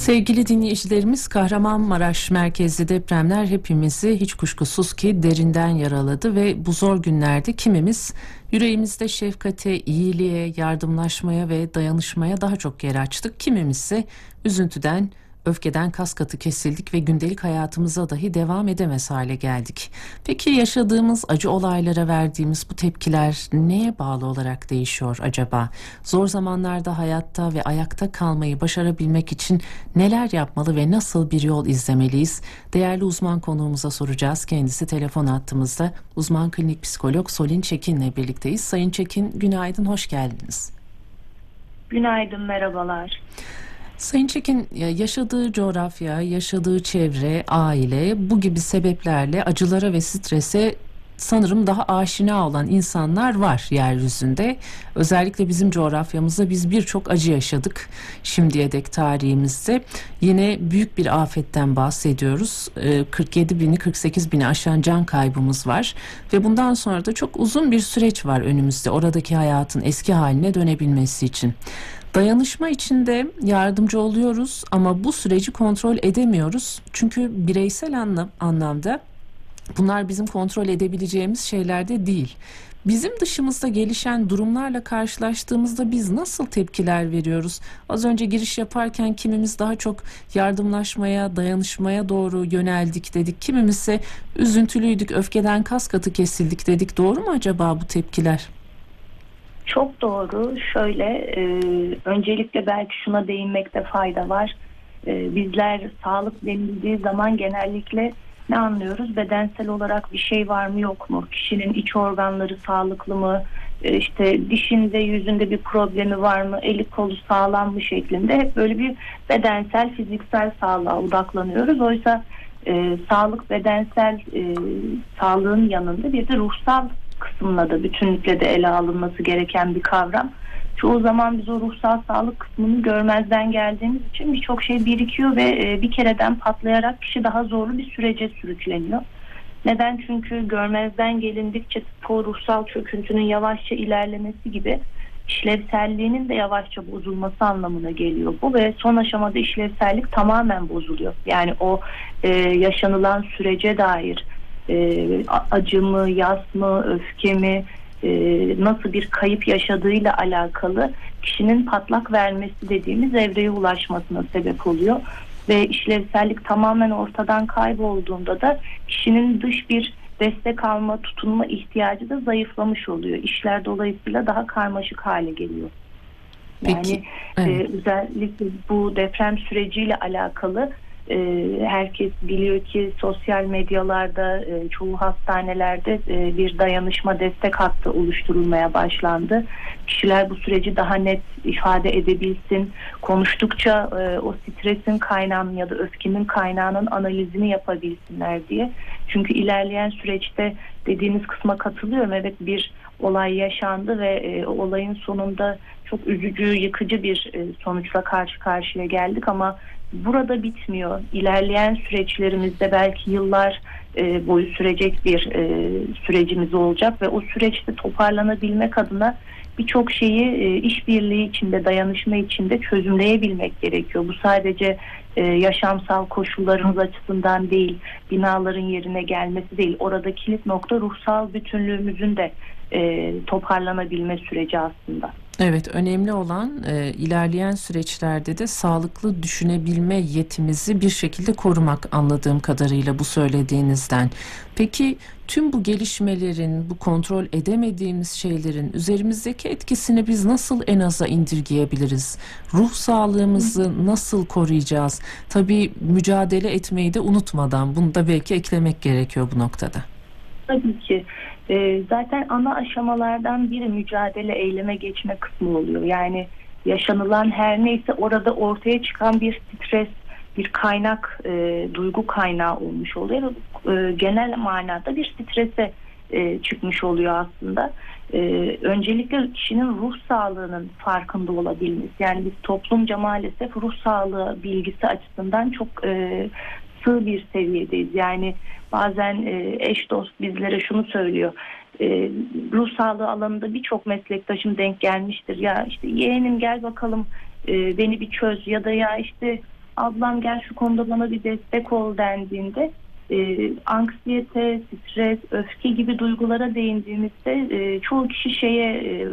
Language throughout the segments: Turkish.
Sevgili dinleyicilerimiz Kahramanmaraş merkezli depremler hepimizi hiç kuşkusuz ki derinden yaraladı ve bu zor günlerde kimimiz yüreğimizde şefkate, iyiliğe, yardımlaşmaya ve dayanışmaya daha çok yer açtık. Kimimiz ise üzüntüden öfkeden kas katı kesildik ve gündelik hayatımıza dahi devam edemez hale geldik. Peki yaşadığımız acı olaylara verdiğimiz bu tepkiler neye bağlı olarak değişiyor acaba? Zor zamanlarda hayatta ve ayakta kalmayı başarabilmek için neler yapmalı ve nasıl bir yol izlemeliyiz? Değerli uzman konuğumuza soracağız. Kendisi telefon attığımızda uzman klinik psikolog Solin Çekin'le birlikteyiz. Sayın Çekin günaydın, hoş geldiniz. Günaydın, merhabalar. Sayın Çekin yaşadığı coğrafya, yaşadığı çevre, aile bu gibi sebeplerle acılara ve strese sanırım daha aşina olan insanlar var yeryüzünde. Özellikle bizim coğrafyamızda biz birçok acı yaşadık şimdiye dek tarihimizde. Yine büyük bir afetten bahsediyoruz. 47 ee, bini 48 bini aşan can kaybımız var. Ve bundan sonra da çok uzun bir süreç var önümüzde oradaki hayatın eski haline dönebilmesi için. Dayanışma içinde yardımcı oluyoruz ama bu süreci kontrol edemiyoruz. Çünkü bireysel anlam, anlamda bunlar bizim kontrol edebileceğimiz şeyler de değil. Bizim dışımızda gelişen durumlarla karşılaştığımızda biz nasıl tepkiler veriyoruz? Az önce giriş yaparken kimimiz daha çok yardımlaşmaya, dayanışmaya doğru yöneldik dedik. Kimimiz ise üzüntülüydük, öfkeden kas katı kesildik dedik. Doğru mu acaba bu tepkiler? Çok doğru. Şöyle e, öncelikle belki şuna değinmekte fayda var. E, bizler sağlık denildiği zaman genellikle ne anlıyoruz? Bedensel olarak bir şey var mı yok mu? Kişinin iç organları sağlıklı mı? E, işte dişinde yüzünde bir problemi var mı? Eli kolu sağlam mı şeklinde hep böyle bir bedensel fiziksel sağlığa odaklanıyoruz. Oysa e, sağlık bedensel e, sağlığın yanında bir de ruhsal kısmına da bütünlükle de ele alınması gereken bir kavram. Çoğu zaman biz o ruhsal sağlık kısmını görmezden geldiğimiz için birçok şey birikiyor ve e, bir kereden patlayarak kişi daha zorlu bir sürece sürükleniyor. Neden? Çünkü görmezden gelindikçe o ruhsal çöküntünün yavaşça ilerlemesi gibi işlevselliğinin de yavaşça bozulması anlamına geliyor bu ve son aşamada işlevsellik tamamen bozuluyor. Yani o e, yaşanılan sürece dair e, acı mı, yas mı, öfke mi, e, nasıl bir kayıp yaşadığıyla alakalı kişinin patlak vermesi dediğimiz evreye ulaşmasına sebep oluyor. Ve işlevsellik tamamen ortadan kaybolduğunda da kişinin dış bir destek alma, tutunma ihtiyacı da zayıflamış oluyor. İşler dolayısıyla daha karmaşık hale geliyor. Yani Peki, evet. e, özellikle bu deprem süreciyle alakalı e, herkes biliyor ki sosyal medyalarda e, çoğu hastanelerde e, bir dayanışma destek hattı oluşturulmaya başlandı. Kişiler bu süreci daha net ifade edebilsin. Konuştukça o stresin kaynağının ya da öfkenin kaynağının analizini yapabilsinler diye. Çünkü ilerleyen süreçte dediğiniz kısma katılıyorum. Evet bir olay yaşandı ve o olayın sonunda çok üzücü, yıkıcı bir sonuçla karşı karşıya geldik ama burada bitmiyor. İlerleyen süreçlerimizde belki yıllar e, boyu sürecek bir e, sürecimiz olacak ve o süreçte toparlanabilmek adına birçok şeyi e, işbirliği içinde, dayanışma içinde çözümleyebilmek gerekiyor. Bu sadece e, yaşamsal koşullarımız açısından değil, binaların yerine gelmesi değil. Orada kilit nokta ruhsal bütünlüğümüzün de e, toparlanabilme süreci aslında. Evet önemli olan e, ilerleyen süreçlerde de sağlıklı düşünebilme yetimizi bir şekilde korumak anladığım kadarıyla bu söylediğinizden. Peki tüm bu gelişmelerin, bu kontrol edemediğimiz şeylerin üzerimizdeki etkisini biz nasıl en aza indirgeyebiliriz? Ruh sağlığımızı nasıl koruyacağız? Tabii mücadele etmeyi de unutmadan bunu da belki eklemek gerekiyor bu noktada. Tabii ki. E, zaten ana aşamalardan biri mücadele eyleme geçme kısmı oluyor. Yani yaşanılan her neyse orada ortaya çıkan bir stres, bir kaynak, e, duygu kaynağı olmuş oluyor. E, genel manada bir strese e, çıkmış oluyor aslında. E, öncelikle kişinin ruh sağlığının farkında olabilmesi. Yani biz toplumca maalesef ruh sağlığı bilgisi açısından çok e, sığ bir seviyedeyiz. Yani bazen e, eş dost bizlere şunu söylüyor. E, ruh sağlığı alanında birçok meslektaşım denk gelmiştir. Ya işte yeğenim gel bakalım e, beni bir çöz ya da ya işte ablam gel şu konuda bana bir destek ol dendiğinde e, anksiyete, stres, öfke gibi duygulara değindiğimizde e, çoğu kişi şeye e,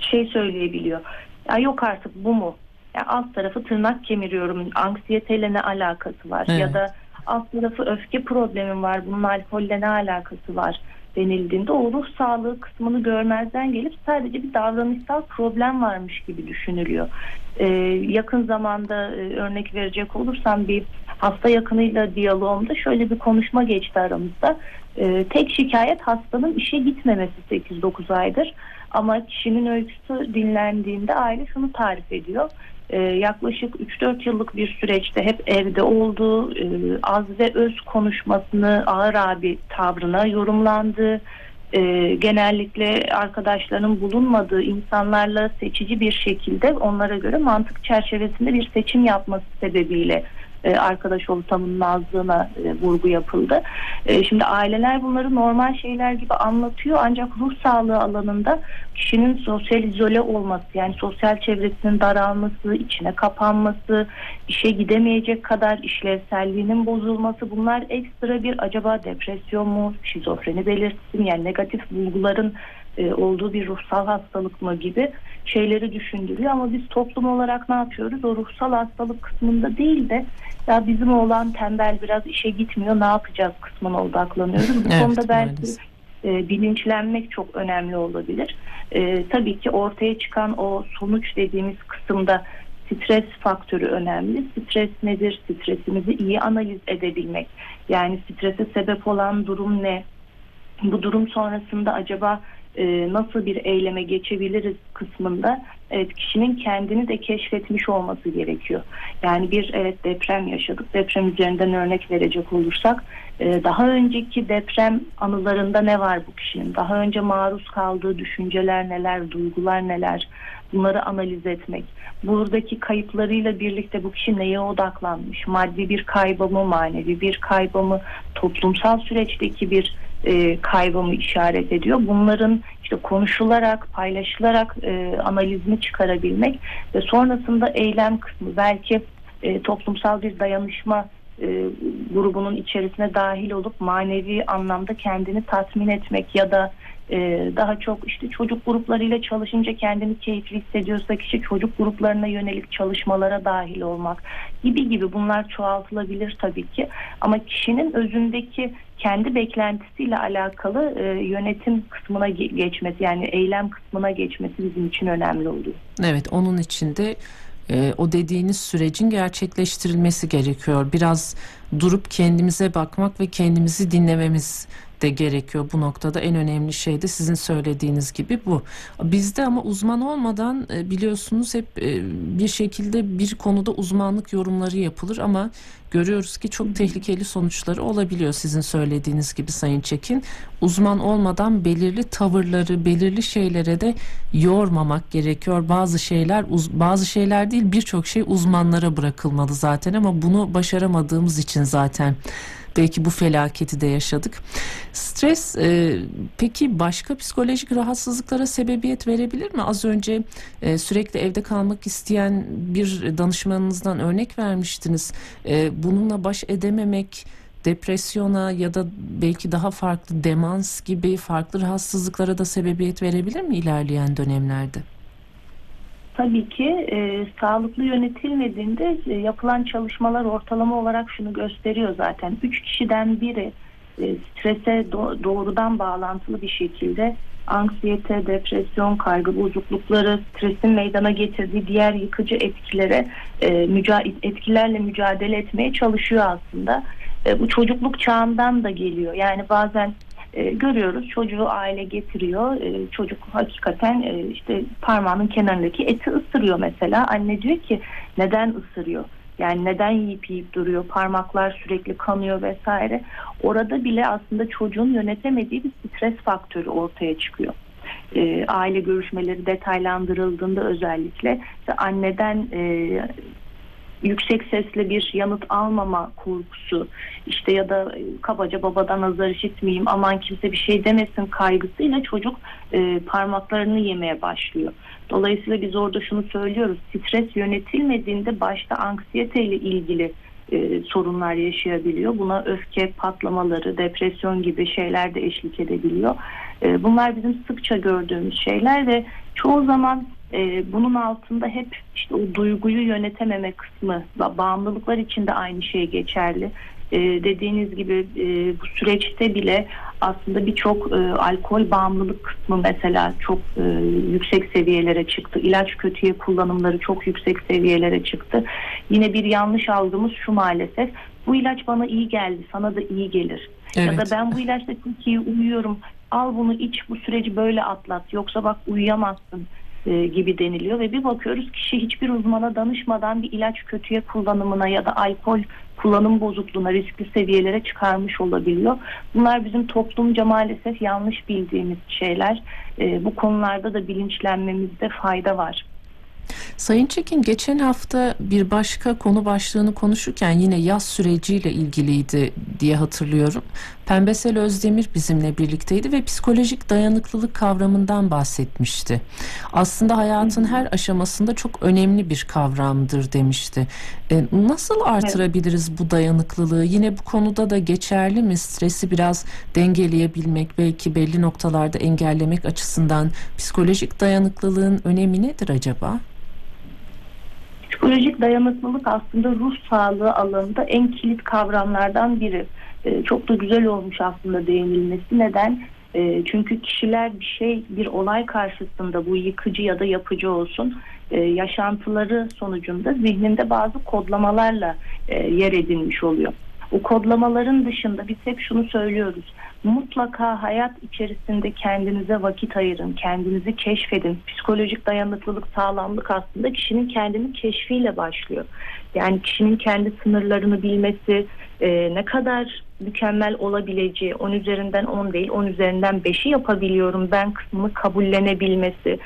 şey söyleyebiliyor. Ya yok artık bu mu? Ya alt tarafı tırnak kemiriyorum. Anksiyeteyle ne alakası var? Evet. Ya da alt tarafı öfke problemim var. Bunun alkolle ne alakası var? denildiğinde o ruh sağlığı kısmını görmezden gelip sadece bir davranışsal problem varmış gibi düşünülüyor. Ee, yakın zamanda e, örnek verecek olursam bir hasta yakınıyla diyalogumda şöyle bir konuşma geçti aramızda. Ee, tek şikayet hastanın işe gitmemesi 8-9 aydır. Ama kişinin öyküsü dinlendiğinde aile şunu tarif ediyor. Ee, yaklaşık 3-4 yıllık bir süreçte hep evde olduğu, e, az ve öz konuşmasını ağır abi tavrına yorumlandı. Ee, genellikle arkadaşlarının bulunmadığı insanlarla seçici bir şekilde onlara göre mantık çerçevesinde bir seçim yapması sebebiyle e, arkadaş ortamının azlığına e, vurgu yapıldı. E, şimdi aileler bunları normal şeyler gibi anlatıyor ancak ruh sağlığı alanında kişinin sosyal izole olması yani sosyal çevresinin daralması, içine kapanması, işe gidemeyecek kadar işlevselliğinin bozulması bunlar ekstra bir acaba depresyon mu, şizofreni belirtisi mi yani negatif bulguların e, olduğu bir ruhsal hastalık mı gibi şeyleri düşündürüyor ama biz toplum olarak ne yapıyoruz? O ruhsal hastalık kısmında değil de ya bizim oğlan tembel biraz işe gitmiyor ne yapacağız kısmına odaklanıyoruz. Bu Evet, konuda belki maalesef. e, bilinçlenmek çok önemli olabilir. E, tabii ki ortaya çıkan o sonuç dediğimiz kısımda stres faktörü önemli. Stres nedir? Stresimizi iyi analiz edebilmek. Yani strese sebep olan durum ne? Bu durum sonrasında acaba e, nasıl bir eyleme geçebiliriz kısmında evet kişinin kendini de keşfetmiş olması gerekiyor. Yani bir evet deprem yaşadık. Deprem üzerinden örnek verecek olursak e, daha önceki deprem anılarında ne var bu kişinin? Daha önce maruz kaldığı düşünceler neler, duygular neler? Bunları analiz etmek. Buradaki kayıplarıyla birlikte bu kişi neye odaklanmış? Maddi bir kaybı mı, manevi bir kaybı mı, toplumsal süreçteki bir e, kaybımı işaret ediyor. Bunların işte konuşularak, paylaşılarak e, analizini çıkarabilmek ve sonrasında eylem kısmı belki e, toplumsal bir dayanışma e, grubunun içerisine dahil olup manevi anlamda kendini tatmin etmek ya da e, daha çok işte çocuk gruplarıyla çalışınca kendini keyifli hissediyorsa kişi çocuk gruplarına yönelik çalışmalara dahil olmak gibi gibi bunlar çoğaltılabilir tabii ki ama kişinin özündeki kendi beklentisiyle alakalı e, yönetim kısmına ge- geçmesi yani eylem kısmına geçmesi bizim için önemli oluyor. Evet onun içinde e, o dediğiniz sürecin gerçekleştirilmesi gerekiyor. Biraz durup kendimize bakmak ve kendimizi dinlememiz de gerekiyor bu noktada en önemli şey de sizin söylediğiniz gibi bu. Bizde ama uzman olmadan e, biliyorsunuz hep e, bir şekilde bir konuda uzmanlık yorumları yapılır ama görüyoruz ki çok tehlikeli sonuçları olabiliyor sizin söylediğiniz gibi Sayın Çekin. Uzman olmadan belirli tavırları, belirli şeylere de yormamak gerekiyor. Bazı şeyler bazı şeyler değil birçok şey uzmanlara bırakılmalı zaten ama bunu başaramadığımız için zaten belki bu felaketi de yaşadık. Stres e, peki başka psikolojik rahatsızlıklara sebebiyet verebilir mi? Az önce e, sürekli evde kalmak isteyen bir danışmanınızdan örnek vermiştiniz. E, bununla baş edememek depresyona ya da belki daha farklı demans gibi farklı rahatsızlıklara da sebebiyet verebilir mi ilerleyen dönemlerde? Tabii ki e, sağlıklı yönetilmediğinde e, yapılan çalışmalar ortalama olarak şunu gösteriyor zaten. Üç kişiden biri e, strese do- doğrudan bağlantılı bir şekilde anksiyete, depresyon, kaygı bozuklukları, stresin meydana getirdiği diğer yıkıcı etkilere e, müca- etkilerle mücadele etmeye çalışıyor aslında. E, bu çocukluk çağından da geliyor. Yani bazen e, görüyoruz çocuğu aile getiriyor. E, çocuk hakikaten e, işte parmağının kenarındaki eti ısırıyor mesela. Anne diyor ki neden ısırıyor? Yani neden yiyip yiyip duruyor? Parmaklar sürekli kanıyor vesaire. Orada bile aslında çocuğun yönetemediği bir stres faktörü ortaya çıkıyor. E, aile görüşmeleri detaylandırıldığında özellikle işte anneden e, yüksek sesle bir yanıt almama korkusu işte ya da e, kabaca babadan azar işitmeyeyim aman kimse bir şey demesin kaygısıyla çocuk e, parmaklarını yemeye başlıyor. Dolayısıyla biz orada şunu söylüyoruz stres yönetilmediğinde başta anksiyete ile ilgili e, sorunlar yaşayabiliyor. Buna öfke patlamaları, depresyon gibi şeyler de eşlik edebiliyor. E, bunlar bizim sıkça gördüğümüz şeyler ve çoğu zaman e, bunun altında hep işte o duyguyu yönetememe kısmı, bağımlılıklar için de aynı şey geçerli. E, dediğiniz gibi e, bu süreçte bile aslında birçok e, alkol bağımlılık kısmı mesela çok e, yüksek seviyelere çıktı. İlaç kötüye kullanımları çok yüksek seviyelere çıktı. Yine bir yanlış algımız şu maalesef. Bu ilaç bana iyi geldi, sana da iyi gelir. Evet. Ya da ben bu ilaçla çok iyi uyuyorum. Al bunu iç, bu süreci böyle atlat. Yoksa bak uyuyamazsın e, gibi deniliyor ve bir bakıyoruz kişi hiçbir uzmana danışmadan bir ilaç kötüye kullanımına ya da alkol kullanım bozukluğuna riskli seviyelere çıkarmış olabiliyor. Bunlar bizim toplumca maalesef yanlış bildiğimiz şeyler. E, bu konularda da bilinçlenmemizde fayda var. Sayın Çekin geçen hafta bir başka konu başlığını konuşurken yine yaz süreciyle ilgiliydi diye hatırlıyorum. Pembesel Özdemir bizimle birlikteydi ve psikolojik dayanıklılık kavramından bahsetmişti. Aslında hayatın her aşamasında çok önemli bir kavramdır demişti. E, nasıl artırabiliriz bu dayanıklılığı? Yine bu konuda da geçerli mi? Stresi biraz dengeleyebilmek, belki belli noktalarda engellemek açısından psikolojik dayanıklılığın önemi nedir acaba? Psikolojik dayanıklılık aslında ruh sağlığı alanında en kilit kavramlardan biri. E, çok da güzel olmuş aslında değinilmesi. Neden? E, çünkü kişiler bir şey, bir olay karşısında bu yıkıcı ya da yapıcı olsun e, yaşantıları sonucunda zihninde bazı kodlamalarla e, yer edinmiş oluyor. O kodlamaların dışında biz hep şunu söylüyoruz. Mutlaka hayat içerisinde kendinize vakit ayırın, kendinizi keşfedin. Psikolojik dayanıklılık, sağlamlık aslında kişinin kendini keşfiyle başlıyor. Yani kişinin kendi sınırlarını bilmesi, e, ne kadar mükemmel olabileceği, 10 üzerinden 10 değil, 10 üzerinden 5'i yapabiliyorum ben kısmını kabullenebilmesi,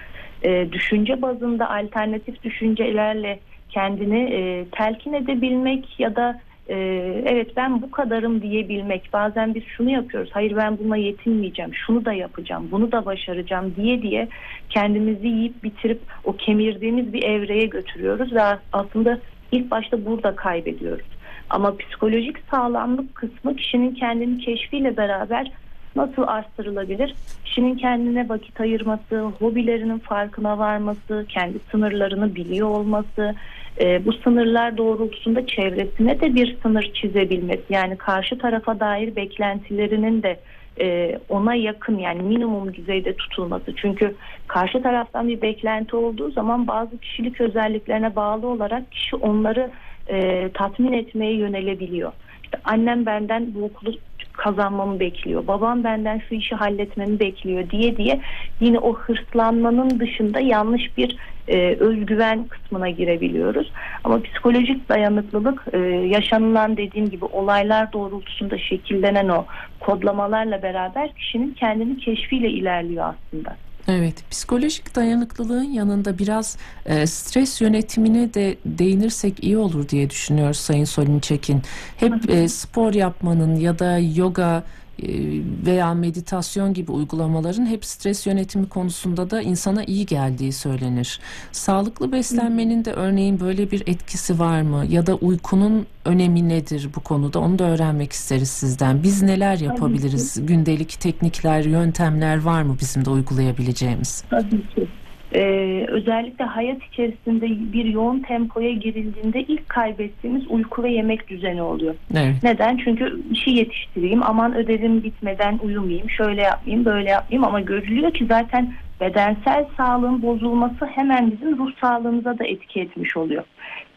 e, düşünce bazında alternatif düşüncelerle kendini e, telkin edebilmek ya da e, evet ben bu kadarım diyebilmek. Bazen biz şunu yapıyoruz. Hayır ben buna yetinmeyeceğim. Şunu da yapacağım. Bunu da başaracağım diye diye kendimizi yiyip bitirip o kemirdiğimiz bir evreye götürüyoruz ve aslında ilk başta burada kaybediyoruz. Ama psikolojik sağlamlık kısmı kişinin kendini keşfiyle beraber nasıl arttırılabilir? Kişinin kendine vakit ayırması, hobilerinin farkına varması, kendi sınırlarını biliyor olması, e, bu sınırlar doğrultusunda çevresine de bir sınır çizebilmesi yani karşı tarafa dair beklentilerinin de e, ona yakın yani minimum düzeyde tutulması. Çünkü karşı taraftan bir beklenti olduğu zaman bazı kişilik özelliklerine bağlı olarak kişi onları e, tatmin etmeye yönelebiliyor. İşte annem benden bu okulu kazanmamı bekliyor. Babam benden şu işi halletmemi bekliyor diye diye yine o hırslanmanın dışında yanlış bir e, özgüven kısmına girebiliyoruz. Ama psikolojik dayanıklılık e, yaşanılan dediğim gibi olaylar doğrultusunda şekillenen o kodlamalarla beraber kişinin kendini keşfiyle ilerliyor aslında. Evet, psikolojik dayanıklılığın yanında biraz e, stres yönetimine de değinirsek iyi olur diye düşünüyoruz Sayın Solin. Hep e, spor yapmanın ya da yoga veya meditasyon gibi uygulamaların hep stres yönetimi konusunda da insana iyi geldiği söylenir. Sağlıklı beslenmenin de örneğin böyle bir etkisi var mı? Ya da uykunun önemi nedir bu konuda? Onu da öğrenmek isteriz sizden. Biz neler yapabiliriz? Gündelik teknikler, yöntemler var mı bizim de uygulayabileceğimiz? Tabii ki. Ee, özellikle hayat içerisinde bir yoğun tempoya girildiğinde ilk kaybettiğimiz uyku ve yemek düzeni oluyor. Evet. Neden? Çünkü işi yetiştireyim, aman ödevim bitmeden uyumayayım, şöyle yapmayayım, böyle yapmayayım ama görülüyor ki zaten bedensel sağlığın bozulması hemen bizim ruh sağlığımıza da etki etmiş oluyor.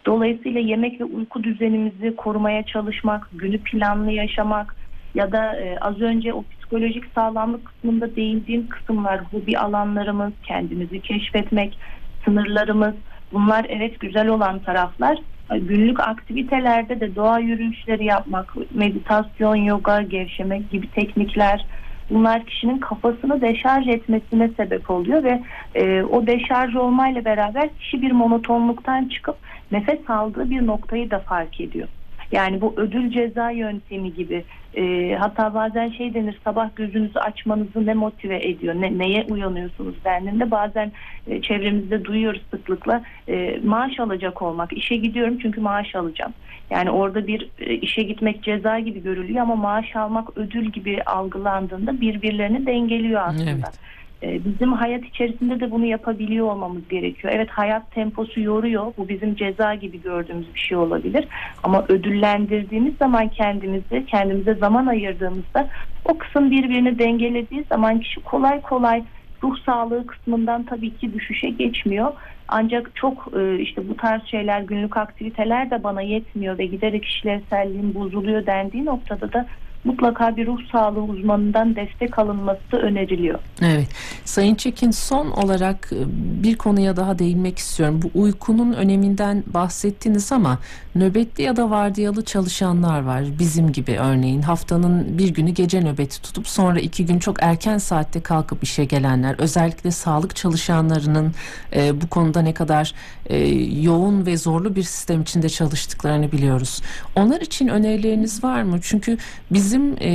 Dolayısıyla yemek ve uyku düzenimizi korumaya çalışmak, günü planlı yaşamak ya da e, az önce o psikolojik sağlamlık kısmında değindiğim kısımlar hobi alanlarımız, kendimizi keşfetmek, sınırlarımız bunlar evet güzel olan taraflar. Günlük aktivitelerde de doğa yürüyüşleri yapmak, meditasyon, yoga, gevşemek gibi teknikler, bunlar kişinin kafasını deşarj etmesine sebep oluyor ve e, o deşarj olmayla beraber kişi bir monotonluktan çıkıp nefes aldığı bir noktayı da fark ediyor. Yani bu ödül ceza yöntemi gibi e, hatta bazen şey denir sabah gözünüzü açmanızı ne motive ediyor ne, neye uyanıyorsunuz dendiğinde bazen e, çevremizde duyuyoruz sıklıkla e, maaş alacak olmak işe gidiyorum çünkü maaş alacağım. Yani orada bir e, işe gitmek ceza gibi görülüyor ama maaş almak ödül gibi algılandığında birbirlerini dengeliyor aslında. Evet. E, Bizim hayat içerisinde de bunu yapabiliyor olmamız gerekiyor. Evet hayat temposu yoruyor. Bu bizim ceza gibi gördüğümüz bir şey olabilir. Ama ödüllendirdiğimiz zaman kendimizi, kendimize zaman ayırdığımızda o kısım birbirini dengelediği zaman kişi kolay kolay ruh sağlığı kısmından tabii ki düşüşe geçmiyor. Ancak çok e, işte bu tarz şeyler günlük aktiviteler de bana yetmiyor ve giderek işlevselliğim bozuluyor dendiği noktada da mutlaka bir ruh sağlığı uzmanından destek alınması öneriliyor. Evet. Sayın Çekin son olarak e, bir konuya daha değinmek istiyorum. Bu uykunun öneminden bahsettiniz ama nöbetli ya da vardiyalı çalışanlar var. Bizim gibi örneğin haftanın bir günü gece nöbeti tutup sonra iki gün çok erken saatte kalkıp işe gelenler. Özellikle sağlık çalışanlarının e, bu konuda ne kadar e, yoğun ve zorlu bir sistem içinde çalıştıklarını biliyoruz. Onlar için önerileriniz var mı? Çünkü bizim e,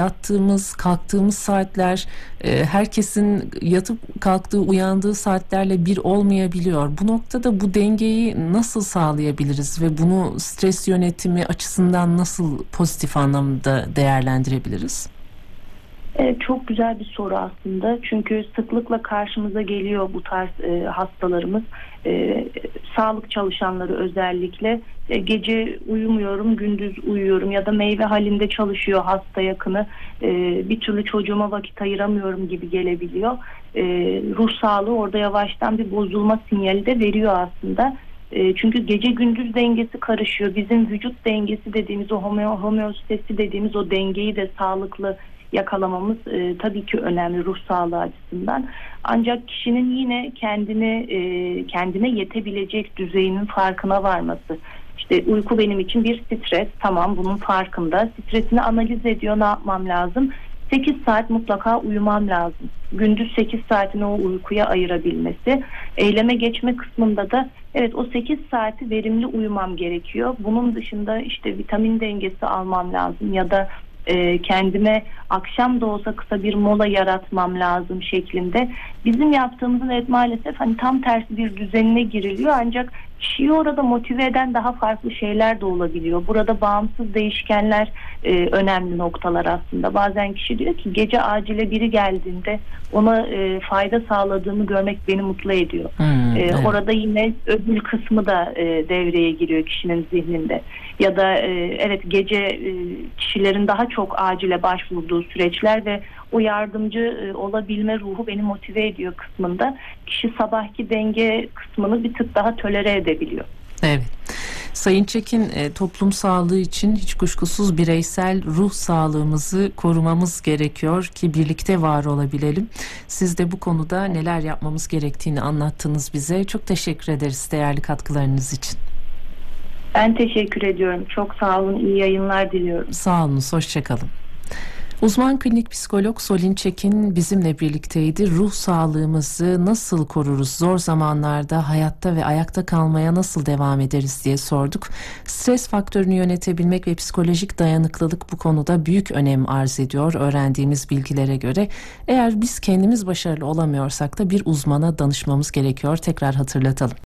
yattığımız, kalktığımız saatler e, herkesin yatıp kalktığı, uyandığı saatlerle bir olmayabiliyor. Bu noktada bu dengeyi nasıl sağlayabiliriz ve bunu stres yönetimi açısından nasıl pozitif anlamda değerlendirebiliriz? Evet, çok güzel bir soru aslında. Çünkü sıklıkla karşımıza geliyor bu tarz e, hastalarımız. E, sağlık çalışanları özellikle e, gece uyumuyorum, gündüz uyuyorum ya da meyve halinde çalışıyor hasta yakını. E, bir türlü çocuğuma vakit ayıramıyorum gibi gelebiliyor. E, ruh sağlığı orada yavaştan bir bozulma sinyali de veriyor aslında. E, çünkü gece gündüz dengesi karışıyor. Bizim vücut dengesi dediğimiz o homeo, homeostasi dediğimiz o dengeyi de sağlıklı yakalamamız e, tabii ki önemli ruh sağlığı açısından. Ancak kişinin yine kendini e, kendine yetebilecek düzeyinin farkına varması. İşte uyku benim için bir stres. Tamam bunun farkında. Stresini analiz ediyor. Ne yapmam lazım? 8 saat mutlaka uyumam lazım. Gündüz 8 saatini o uykuya ayırabilmesi. Eyleme geçme kısmında da evet o 8 saati verimli uyumam gerekiyor. Bunun dışında işte vitamin dengesi almam lazım ya da e, kendime akşam da olsa kısa bir mola yaratmam lazım şeklinde. Bizim yaptığımızın evet maalesef hani tam tersi bir düzenine giriliyor ancak kişiyi orada motive eden daha farklı şeyler de olabiliyor. Burada bağımsız değişkenler e, önemli noktalar aslında. Bazen kişi diyor ki gece acile biri geldiğinde ona e, fayda sağladığını görmek beni mutlu ediyor. Hmm, Ee, evet. Orada yine ödül kısmı da e, devreye giriyor kişinin zihninde. Ya da e, evet gece e, kişilerin daha çok acile başvurduğu süreçler ve o yardımcı e, olabilme ruhu beni motive ediyor kısmında. Kişi sabahki denge kısmını bir tık daha tolere edebiliyor. Evet. Sayın Çekin e, toplum sağlığı için hiç kuşkusuz bireysel ruh sağlığımızı korumamız gerekiyor ki birlikte var olabilelim. Siz de bu konuda neler yapmamız gerektiğini anlattınız bize. Çok teşekkür ederiz değerli katkılarınız için. Ben teşekkür ediyorum. Çok sağ olun. İyi yayınlar diliyorum. Sağ olun, hoşçakalın. Uzman klinik psikolog Solin Çekin bizimle birlikteydi. Ruh sağlığımızı nasıl koruruz? Zor zamanlarda hayatta ve ayakta kalmaya nasıl devam ederiz diye sorduk. Stres faktörünü yönetebilmek ve psikolojik dayanıklılık bu konuda büyük önem arz ediyor öğrendiğimiz bilgilere göre. Eğer biz kendimiz başarılı olamıyorsak da bir uzmana danışmamız gerekiyor. Tekrar hatırlatalım.